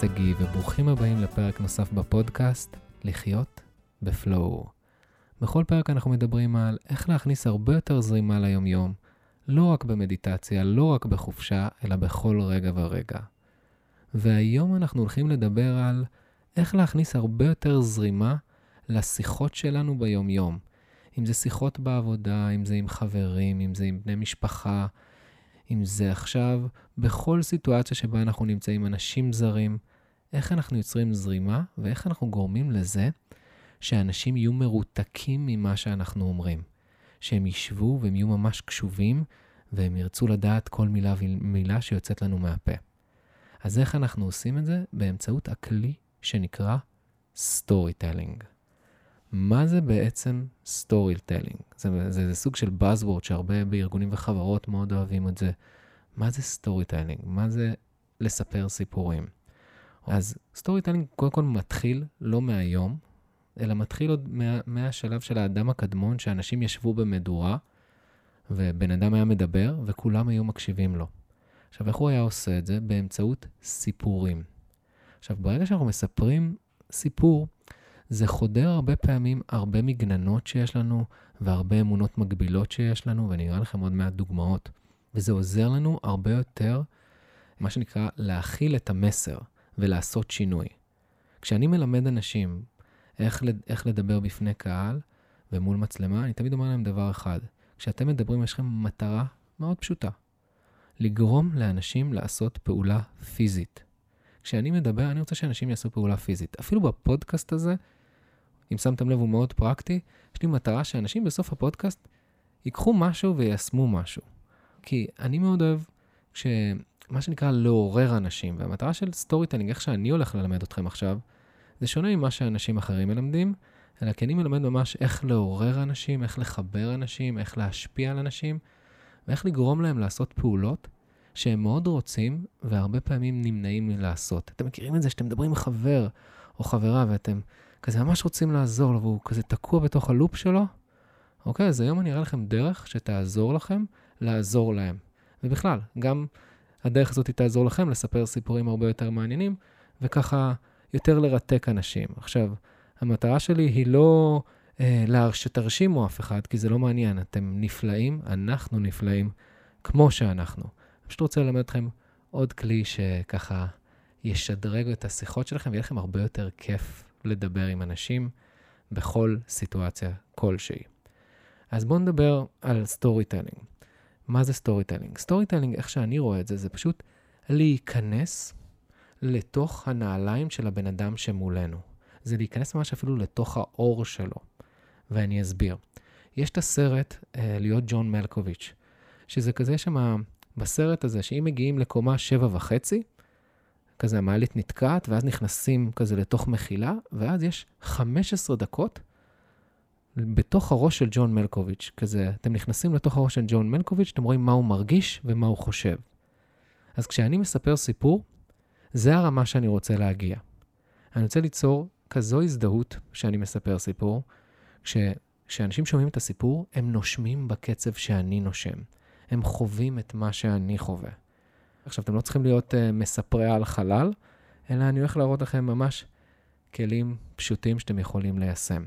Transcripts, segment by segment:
שגיא, וברוכים הבאים לפרק נוסף בפודקאסט, לחיות בפלואו. בכל פרק אנחנו מדברים על איך להכניס הרבה יותר זרימה ליומיום, לא רק במדיטציה, לא רק בחופשה, אלא בכל רגע ורגע. והיום אנחנו הולכים לדבר על איך להכניס הרבה יותר זרימה לשיחות שלנו ביומיום. אם זה שיחות בעבודה, אם זה עם חברים, אם זה עם בני משפחה, אם זה עכשיו בכל סיטואציה שבה אנחנו נמצאים אנשים זרים, איך אנחנו יוצרים זרימה ואיך אנחנו גורמים לזה שאנשים יהיו מרותקים ממה שאנחנו אומרים. שהם ישבו והם יהיו ממש קשובים והם ירצו לדעת כל מילה ומילה שיוצאת לנו מהפה. אז איך אנחנו עושים את זה? באמצעות הכלי שנקרא storytelling. מה זה בעצם storytelling? זה, זה, זה סוג של buzzword שהרבה בארגונים וחברות מאוד אוהבים את זה. מה זה storytelling? מה זה לספר סיפורים? אז storytelling קודם כל מתחיל לא מהיום, אלא מתחיל עוד מה, מהשלב של האדם הקדמון, שאנשים ישבו במדורה, ובן אדם היה מדבר, וכולם היו מקשיבים לו. עכשיו, איך הוא היה עושה את זה? באמצעות סיפורים. עכשיו, ברגע שאנחנו מספרים סיפור, זה חודר הרבה פעמים הרבה מגננות שיש לנו, והרבה אמונות מגבילות שיש לנו, ואני אראה לכם עוד מעט דוגמאות. וזה עוזר לנו הרבה יותר, מה שנקרא, להכיל את המסר ולעשות שינוי. כשאני מלמד אנשים איך, איך לדבר בפני קהל ומול מצלמה, אני תמיד אומר להם דבר אחד, כשאתם מדברים יש לכם מטרה מאוד פשוטה, לגרום לאנשים לעשות פעולה פיזית. כשאני מדבר, אני רוצה שאנשים יעשו פעולה פיזית. אפילו בפודקאסט הזה, אם שמתם לב, הוא מאוד פרקטי, יש לי מטרה שאנשים בסוף הפודקאסט ייקחו משהו ויישמו משהו. כי אני מאוד אוהב שמה שנקרא לעורר אנשים, והמטרה של storytelling, איך שאני הולך ללמד אתכם עכשיו, זה שונה ממה שאנשים אחרים מלמדים, אלא כי אני מלמד ממש איך לעורר אנשים, איך לחבר אנשים, איך להשפיע על אנשים, ואיך לגרום להם לעשות פעולות שהם מאוד רוצים, והרבה פעמים נמנעים מלעשות. אתם מכירים את זה שאתם מדברים עם חבר או חברה, ואתם כזה ממש רוצים לעזור לו, והוא כזה תקוע בתוך הלופ שלו? אוקיי, אז היום אני אראה לכם דרך שתעזור לכם לעזור להם. ובכלל, גם הדרך הזאת תעזור לכם לספר סיפורים הרבה יותר מעניינים, וככה יותר לרתק אנשים. עכשיו, המטרה שלי היא לא אה, שתרשימו אף אחד, כי זה לא מעניין. אתם נפלאים, אנחנו נפלאים, כמו שאנחנו. אני פשוט רוצה ללמד אתכם עוד כלי שככה ישדרג את השיחות שלכם, ויהיה לכם הרבה יותר כיף לדבר עם אנשים בכל סיטואציה כלשהי. אז בואו נדבר על storytelling. מה זה storytelling? storytelling, איך שאני רואה את זה, זה פשוט להיכנס לתוך הנעליים של הבן אדם שמולנו. זה להיכנס ממש אפילו לתוך העור שלו. ואני אסביר. יש את הסרט אה, להיות ג'ון מלקוביץ', שזה כזה, שם בסרט הזה, שאם מגיעים לקומה שבע וחצי, כזה המעלית נתקעת, ואז נכנסים כזה לתוך מחילה, ואז יש 15 דקות בתוך הראש של ג'ון מלקוביץ', כזה, אתם נכנסים לתוך הראש של ג'ון מלקוביץ', אתם רואים מה הוא מרגיש ומה הוא חושב. אז כשאני מספר סיפור, זה הרמה שאני רוצה להגיע. אני רוצה ליצור כזו הזדהות שאני מספר סיפור, כשאנשים שומעים את הסיפור, הם נושמים בקצב שאני נושם. הם חווים את מה שאני חווה. עכשיו, אתם לא צריכים להיות uh, מספרי על חלל, אלא אני הולך להראות לכם ממש כלים פשוטים שאתם יכולים ליישם.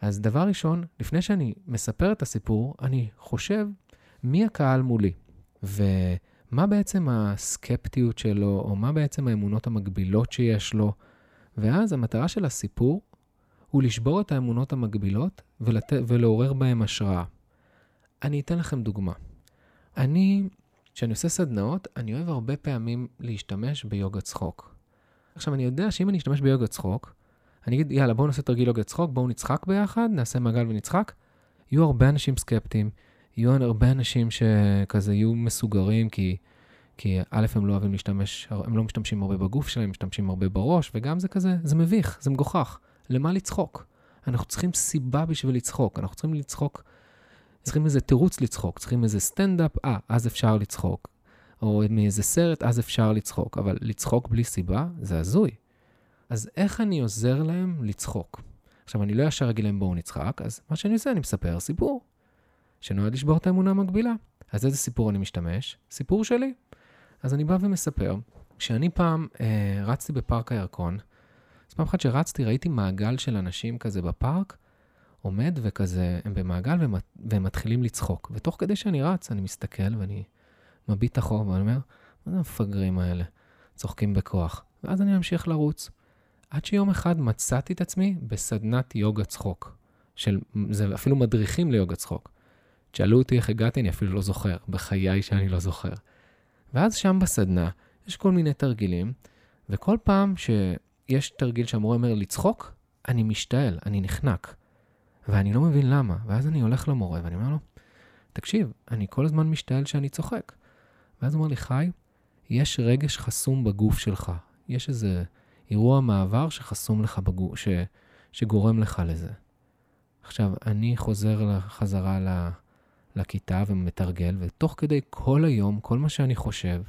אז דבר ראשון, לפני שאני מספר את הסיפור, אני חושב מי הקהל מולי, ומה בעצם הסקפטיות שלו, או מה בעצם האמונות המגבילות שיש לו, ואז המטרה של הסיפור הוא לשבור את האמונות המגבילות ולת... ולעורר בהם השראה. אני אתן לכם דוגמה. אני, כשאני עושה סדנאות, אני אוהב הרבה פעמים להשתמש ביוגה צחוק. עכשיו, אני יודע שאם אני אשתמש ביוגה צחוק, אני אגיד, יאללה, בואו נעשה תרגיל יוגה צחוק, בואו נצחק ביחד, נעשה מעגל ונצחק. יהיו הרבה אנשים סקפטיים, יהיו הרבה אנשים שכזה יהיו מסוגרים, כי, כי א', הם לא אוהבים להשתמש, הם לא משתמשים הרבה בגוף שלהם, משתמשים הרבה בראש, וגם זה כזה, זה מביך, זה מגוחך. למה לצחוק? אנחנו צריכים סיבה בשביל לצחוק, אנחנו צריכים לצחוק, צריכים איזה תירוץ לצחוק, צריכים איזה סטנדאפ, אה, אז אפשר לצחוק. או מאיזה סרט, אז אפשר לצחוק. אבל לצחוק בלי סיבה, זה הזוי. אז איך אני עוזר להם לצחוק? עכשיו, אני לא ישר אגיד להם בואו נצחק, אז מה שאני עושה, אני מספר סיפור שנועד לשבור את האמונה המקבילה. אז איזה סיפור אני משתמש? סיפור שלי. אז אני בא ומספר כשאני פעם אה, רצתי בפארק הירקון, אז פעם אחת שרצתי ראיתי מעגל של אנשים כזה בפארק, עומד וכזה, הם במעגל והם, והם מתחילים לצחוק. ותוך כדי שאני רץ, אני מסתכל ואני מביט את החור ואני אומר, מה זה המפגרים האלה? צוחקים בכוח. ואז אני ממשיך לרוץ. עד שיום אחד מצאתי את עצמי בסדנת יוגה צחוק. של, זה אפילו מדריכים ליוגה צחוק. תשאלו אותי איך הגעתי, אני אפילו לא זוכר. בחיי שאני לא זוכר. ואז שם בסדנה יש כל מיני תרגילים, וכל פעם שיש תרגיל שהמורה אומר לצחוק, אני משתעל, אני נחנק. ואני לא מבין למה. ואז אני הולך למורה ואני אומר לו, תקשיב, אני כל הזמן משתעל שאני צוחק. ואז הוא אומר לי, חי, יש רגש חסום בגוף שלך. יש איזה אירוע מעבר שחסום לך בגוף, ש, שגורם לך לזה. עכשיו, אני חוזר חזרה ל, לכיתה ומתרגל, ותוך כדי כל היום, כל מה שאני חושב,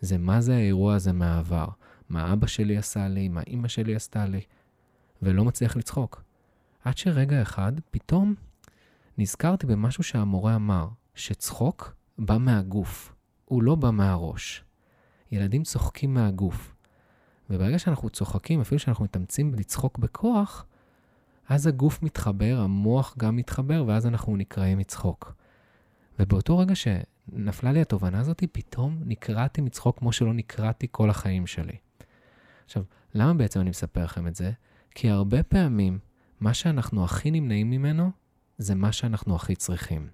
זה מה זה האירוע הזה מהעבר. מה אבא שלי עשה לי, מה אימא שלי עשתה לי, ולא מצליח לצחוק. עד שרגע אחד, פתאום נזכרתי במשהו שהמורה אמר, שצחוק בא מהגוף, הוא לא בא מהראש. ילדים צוחקים מהגוף. וברגע שאנחנו צוחקים, אפילו שאנחנו מתאמצים לצחוק בכוח, אז הגוף מתחבר, המוח גם מתחבר, ואז אנחנו נקראים מצחוק. ובאותו רגע שנפלה לי התובנה הזאת, פתאום נקרעתי מצחוק כמו שלא נקרעתי כל החיים שלי. עכשיו, למה בעצם אני מספר לכם את זה? כי הרבה פעמים מה שאנחנו הכי נמנעים ממנו, זה מה שאנחנו הכי צריכים.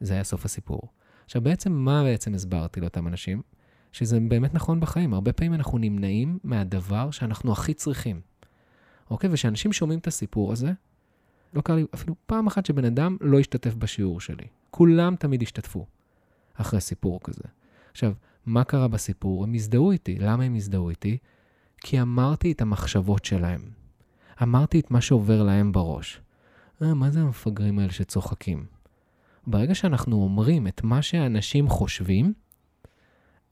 זה היה סוף הסיפור. עכשיו, בעצם, מה בעצם הסברתי לאותם אנשים? שזה באמת נכון בחיים. הרבה פעמים אנחנו נמנעים מהדבר שאנחנו הכי צריכים. אוקיי? וכשאנשים שומעים את הסיפור הזה, לא קרה לי אפילו פעם אחת שבן אדם לא השתתף בשיעור שלי. כולם תמיד השתתפו אחרי סיפור כזה. עכשיו, מה קרה בסיפור? הם הזדהו איתי. למה הם הזדהו איתי? כי אמרתי את המחשבות שלהם. אמרתי את מה שעובר להם בראש. אה, מה זה המפגרים האלה שצוחקים? ברגע שאנחנו אומרים את מה שאנשים חושבים,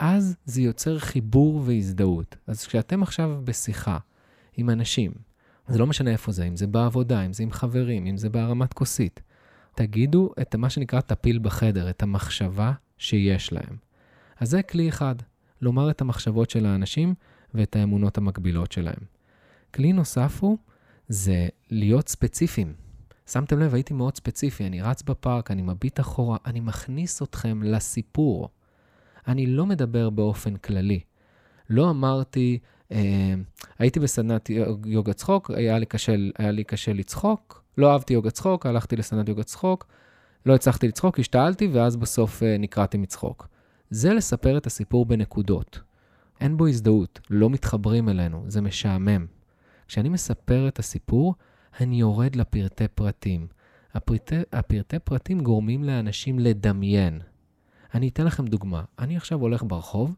אז זה יוצר חיבור והזדהות. אז כשאתם עכשיו בשיחה עם אנשים, זה לא משנה איפה זה, אם זה בעבודה, אם זה עם חברים, אם זה בהרמת כוסית, תגידו את מה שנקרא תפיל בחדר, את המחשבה שיש להם. אז זה כלי אחד, לומר את המחשבות של האנשים ואת האמונות המקבילות שלהם. כלי נוסף הוא זה להיות ספציפיים. שמתם לב, הייתי מאוד ספציפי, אני רץ בפארק, אני מביט אחורה, אני מכניס אתכם לסיפור. אני לא מדבר באופן כללי. לא אמרתי, אה, הייתי בסדנת יוגה צחוק, היה לי, קשה, היה לי קשה לצחוק, לא אהבתי יוגה צחוק, הלכתי לסדנת יוגה צחוק, לא הצלחתי לצחוק, השתעלתי, ואז בסוף אה, נקרעתי מצחוק. זה לספר את הסיפור בנקודות. אין בו הזדהות, לא מתחברים אלינו, זה משעמם. כשאני מספר את הסיפור, אני יורד לפרטי פרטים. הפרטי, הפרטי פרטים גורמים לאנשים לדמיין. אני אתן לכם דוגמה. אני עכשיו הולך ברחוב,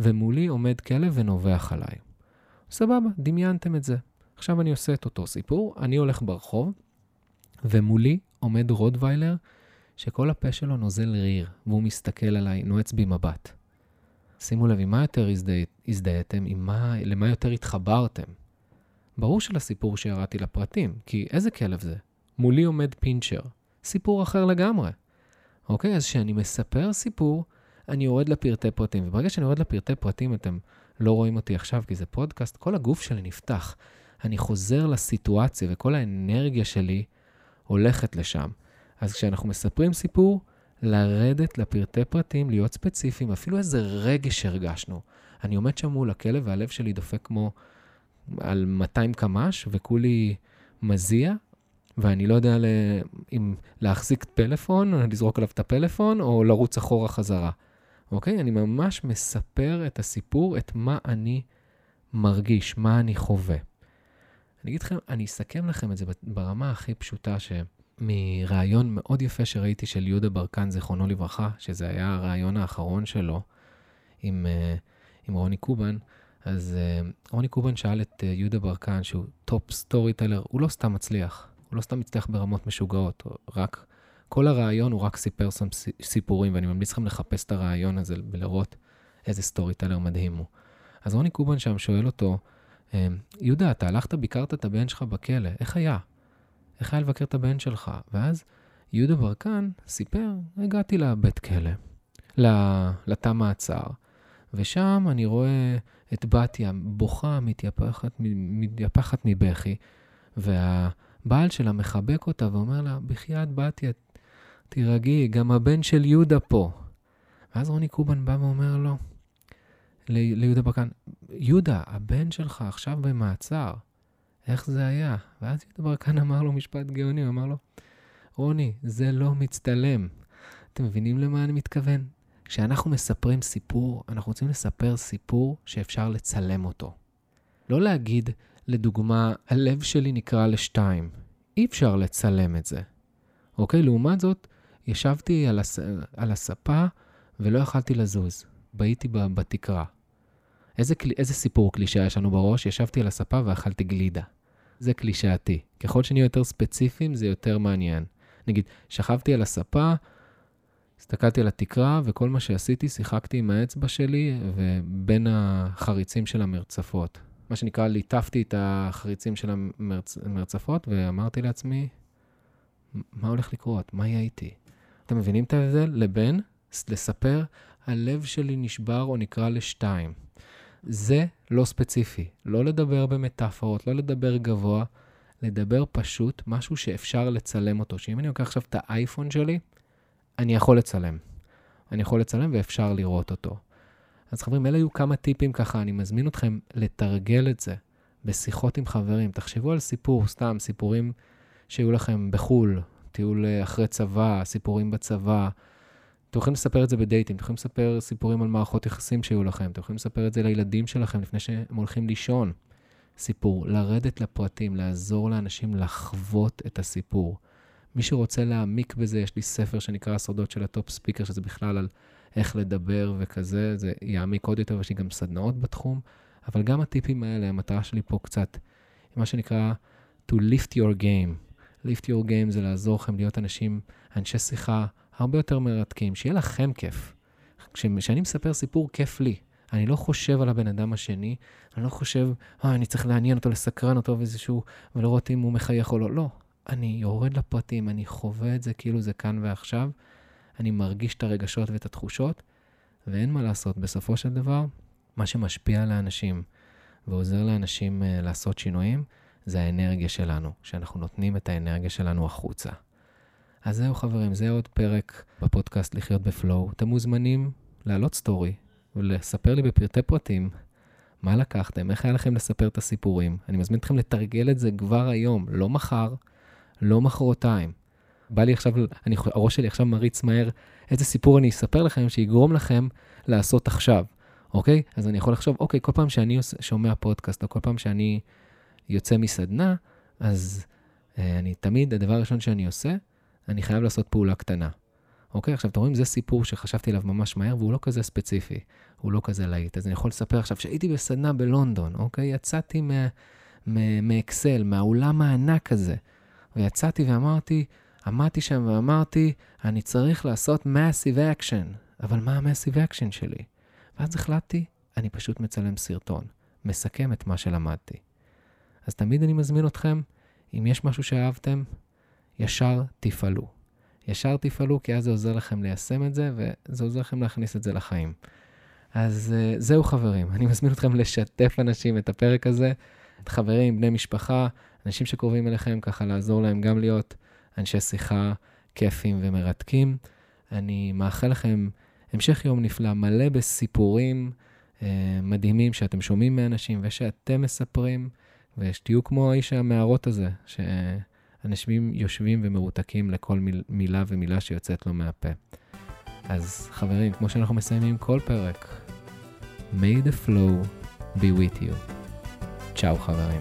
ומולי עומד כלב ונובח עליי. סבבה, דמיינתם את זה. עכשיו אני עושה את אותו סיפור, אני הולך ברחוב, ומולי עומד רודוויילר, שכל הפה שלו נוזל ריר, והוא מסתכל עליי, נועץ בי מבט. שימו לב, עם מה יותר הזדהיתם, למה יותר התחברתם. ברור שלסיפור שירדתי לפרטים, כי איזה כלב זה? מולי עומד פינצ'ר. סיפור אחר לגמרי. אוקיי? אז כשאני מספר סיפור, אני יורד לפרטי פרטים. וברגע שאני יורד לפרטי פרטים, אתם לא רואים אותי עכשיו כי זה פודקאסט, כל הגוף שלי נפתח. אני חוזר לסיטואציה וכל האנרגיה שלי הולכת לשם. אז כשאנחנו מספרים סיפור, לרדת לפרטי פרטים, להיות ספציפיים, אפילו איזה רגש הרגשנו. אני עומד שם מול הכלב והלב שלי דופק כמו על 200 קמ"ש וכולי מזיע, ואני לא יודע אם להחזיק פלאפון, לזרוק עליו את הפלאפון, או לרוץ אחורה חזרה. אוקיי? אני ממש מספר את הסיפור, את מה אני מרגיש, מה אני חווה. אני אגיד לכם, אני אסכם לכם את זה ברמה הכי פשוטה, שמראיון מאוד יפה שראיתי של יהודה ברקן, זיכרונו לברכה, שזה היה הראיון האחרון שלו עם, אה, עם רוני קובן, אז אה, רוני קובן שאל את אה, יהודה ברקן, שהוא top storyteller, הוא לא סתם מצליח, הוא לא סתם מצליח ברמות משוגעות, רק, כל הראיון הוא רק סיפר שם סיפורים, ואני ממליץ לכם לחפש את הראיון הזה ולראות איזה storyteller מדהים הוא. אז רוני קובן שם שואל אותו, uh, יהודה, אתה הלכת, ביקרת את הבן שלך בכלא, איך היה? איך היה לבקר את הבן שלך? ואז יהודה ברקן סיפר, הגעתי לבית כלא, לתא מעצר. ושם אני רואה את בתיה בוכה, מתייפחת, מתייפחת מבכי, והבעל שלה מחבק אותה ואומר לה, בחייאת בתיה, תירגעי, גם הבן של יהודה פה. ואז רוני קובן בא ואומר לו, ליהודה ברקן, יהודה, הבן שלך עכשיו במעצר, איך זה היה? ואז יהודה ברקן אמר לו משפט גאוני, הוא אמר לו, רוני, זה לא מצטלם. אתם מבינים למה אני מתכוון? כשאנחנו מספרים סיפור, אנחנו רוצים לספר סיפור שאפשר לצלם אותו. לא להגיד, לדוגמה, הלב שלי נקרא לשתיים. אי אפשר לצלם את זה. אוקיי? לעומת זאת, ישבתי על, הס... על הספה ולא יכלתי לזוז. בהיתי בתקרה. איזה, קל... איזה סיפור קלישאה יש לנו בראש? ישבתי על הספה ואכלתי גלידה. זה קלישאתי. ככל שנהיה יותר ספציפיים, זה יותר מעניין. נגיד, שכבתי על הספה, הסתכלתי על התקרה, וכל מה שעשיתי, שיחקתי עם האצבע שלי ובין החריצים של המרצפות. מה שנקרא, ליטפתי את החריצים של המרצפות, ואמרתי לעצמי, מה הולך לקרות? מה יהיה איתי? אתם מבינים את ההבדל? לבין לספר, הלב שלי נשבר או נקרא לשתיים. זה לא ספציפי. לא לדבר במטאפורות, לא לדבר גבוה, לדבר פשוט משהו שאפשר לצלם אותו. שאם אני לוקח עכשיו את האייפון שלי, אני יכול לצלם. אני יכול לצלם ואפשר לראות אותו. אז חברים, אלה היו כמה טיפים ככה, אני מזמין אתכם לתרגל את זה בשיחות עם חברים. תחשבו על סיפור, סתם, סיפורים שהיו לכם בחו"ל, טיול אחרי צבא, סיפורים בצבא. אתם יכולים לספר את זה בדייטים, אתם יכולים לספר סיפורים על מערכות יחסים שהיו לכם, אתם יכולים לספר את זה לילדים שלכם לפני שהם הולכים לישון. סיפור, לרדת לפרטים, לעזור לאנשים לחוות את הסיפור. מי שרוצה להעמיק בזה, יש לי ספר שנקרא הסודות של ה-top speaker, שזה בכלל על איך לדבר וכזה, זה יעמיק עוד יותר, ויש לי גם סדנאות בתחום, אבל גם הטיפים האלה, המטרה שלי פה קצת, מה שנקרא to lift your game. lift your game זה לעזור לכם להיות אנשים, אנשי שיחה הרבה יותר מרתקים, שיהיה לכם כיף. כשאני מספר סיפור, כיף לי. אני לא חושב על הבן אדם השני, אני לא חושב, אה, אני צריך לעניין אותו, לסקרן אותו ואיזשהו, ולראות אם הוא מחייך או לא. לא. אני יורד לפרטים, אני חווה את זה כאילו זה כאן ועכשיו, אני מרגיש את הרגשות ואת התחושות, ואין מה לעשות, בסופו של דבר, מה שמשפיע על האנשים ועוזר לאנשים uh, לעשות שינויים, זה האנרגיה שלנו, שאנחנו נותנים את האנרגיה שלנו החוצה. אז זהו חברים, זה עוד פרק בפודקאסט לחיות בפלואו. אתם מוזמנים להעלות סטורי ולספר לי בפרטי פרטים מה לקחתם, איך היה לכם לספר את הסיפורים. אני מזמין אתכם לתרגל את זה כבר היום, לא מחר, לא מחרתיים. בא לי עכשיו, אני, הראש שלי עכשיו מריץ מהר איזה סיפור אני אספר לכם שיגרום לכם לעשות עכשיו, אוקיי? אז אני יכול לחשוב, אוקיי, כל פעם שאני שומע פודקאסט, או כל פעם שאני יוצא מסדנה, אז אה, אני תמיד, הדבר הראשון שאני עושה, אני חייב לעשות פעולה קטנה. אוקיי, עכשיו אתם רואים, זה סיפור שחשבתי עליו ממש מהר, והוא לא כזה ספציפי, הוא לא כזה להיט. אז אני יכול לספר עכשיו שהייתי בסדנה בלונדון, אוקיי? יצאתי מאקסל, מהאולם הענק הזה, ויצאתי ואמרתי, עמדתי שם ואמרתי, אני צריך לעשות massive action, אבל מה ה-massive action שלי? ואז החלטתי, אני פשוט מצלם סרטון, מסכם את מה שלמדתי. אז תמיד אני מזמין אתכם, אם יש משהו שאהבתם, ישר תפעלו. ישר תפעלו, כי אז זה עוזר לכם ליישם את זה, וזה עוזר לכם להכניס את זה לחיים. אז uh, זהו חברים, אני מזמין אתכם לשתף אנשים את הפרק הזה, את חברים, בני משפחה, אנשים שקרובים אליכם, ככה לעזור להם גם להיות אנשי שיחה כיפים ומרתקים. אני מאחל לכם המשך יום נפלא, מלא בסיפורים uh, מדהימים שאתם שומעים מאנשים ושאתם מספרים, ושתהיו כמו האיש המערות הזה, שאנשים יושבים ומרותקים לכל מיל, מילה ומילה שיוצאת לו מהפה. אז חברים, כמו שאנחנו מסיימים כל פרק, may the flow be with you. צ'או חברים.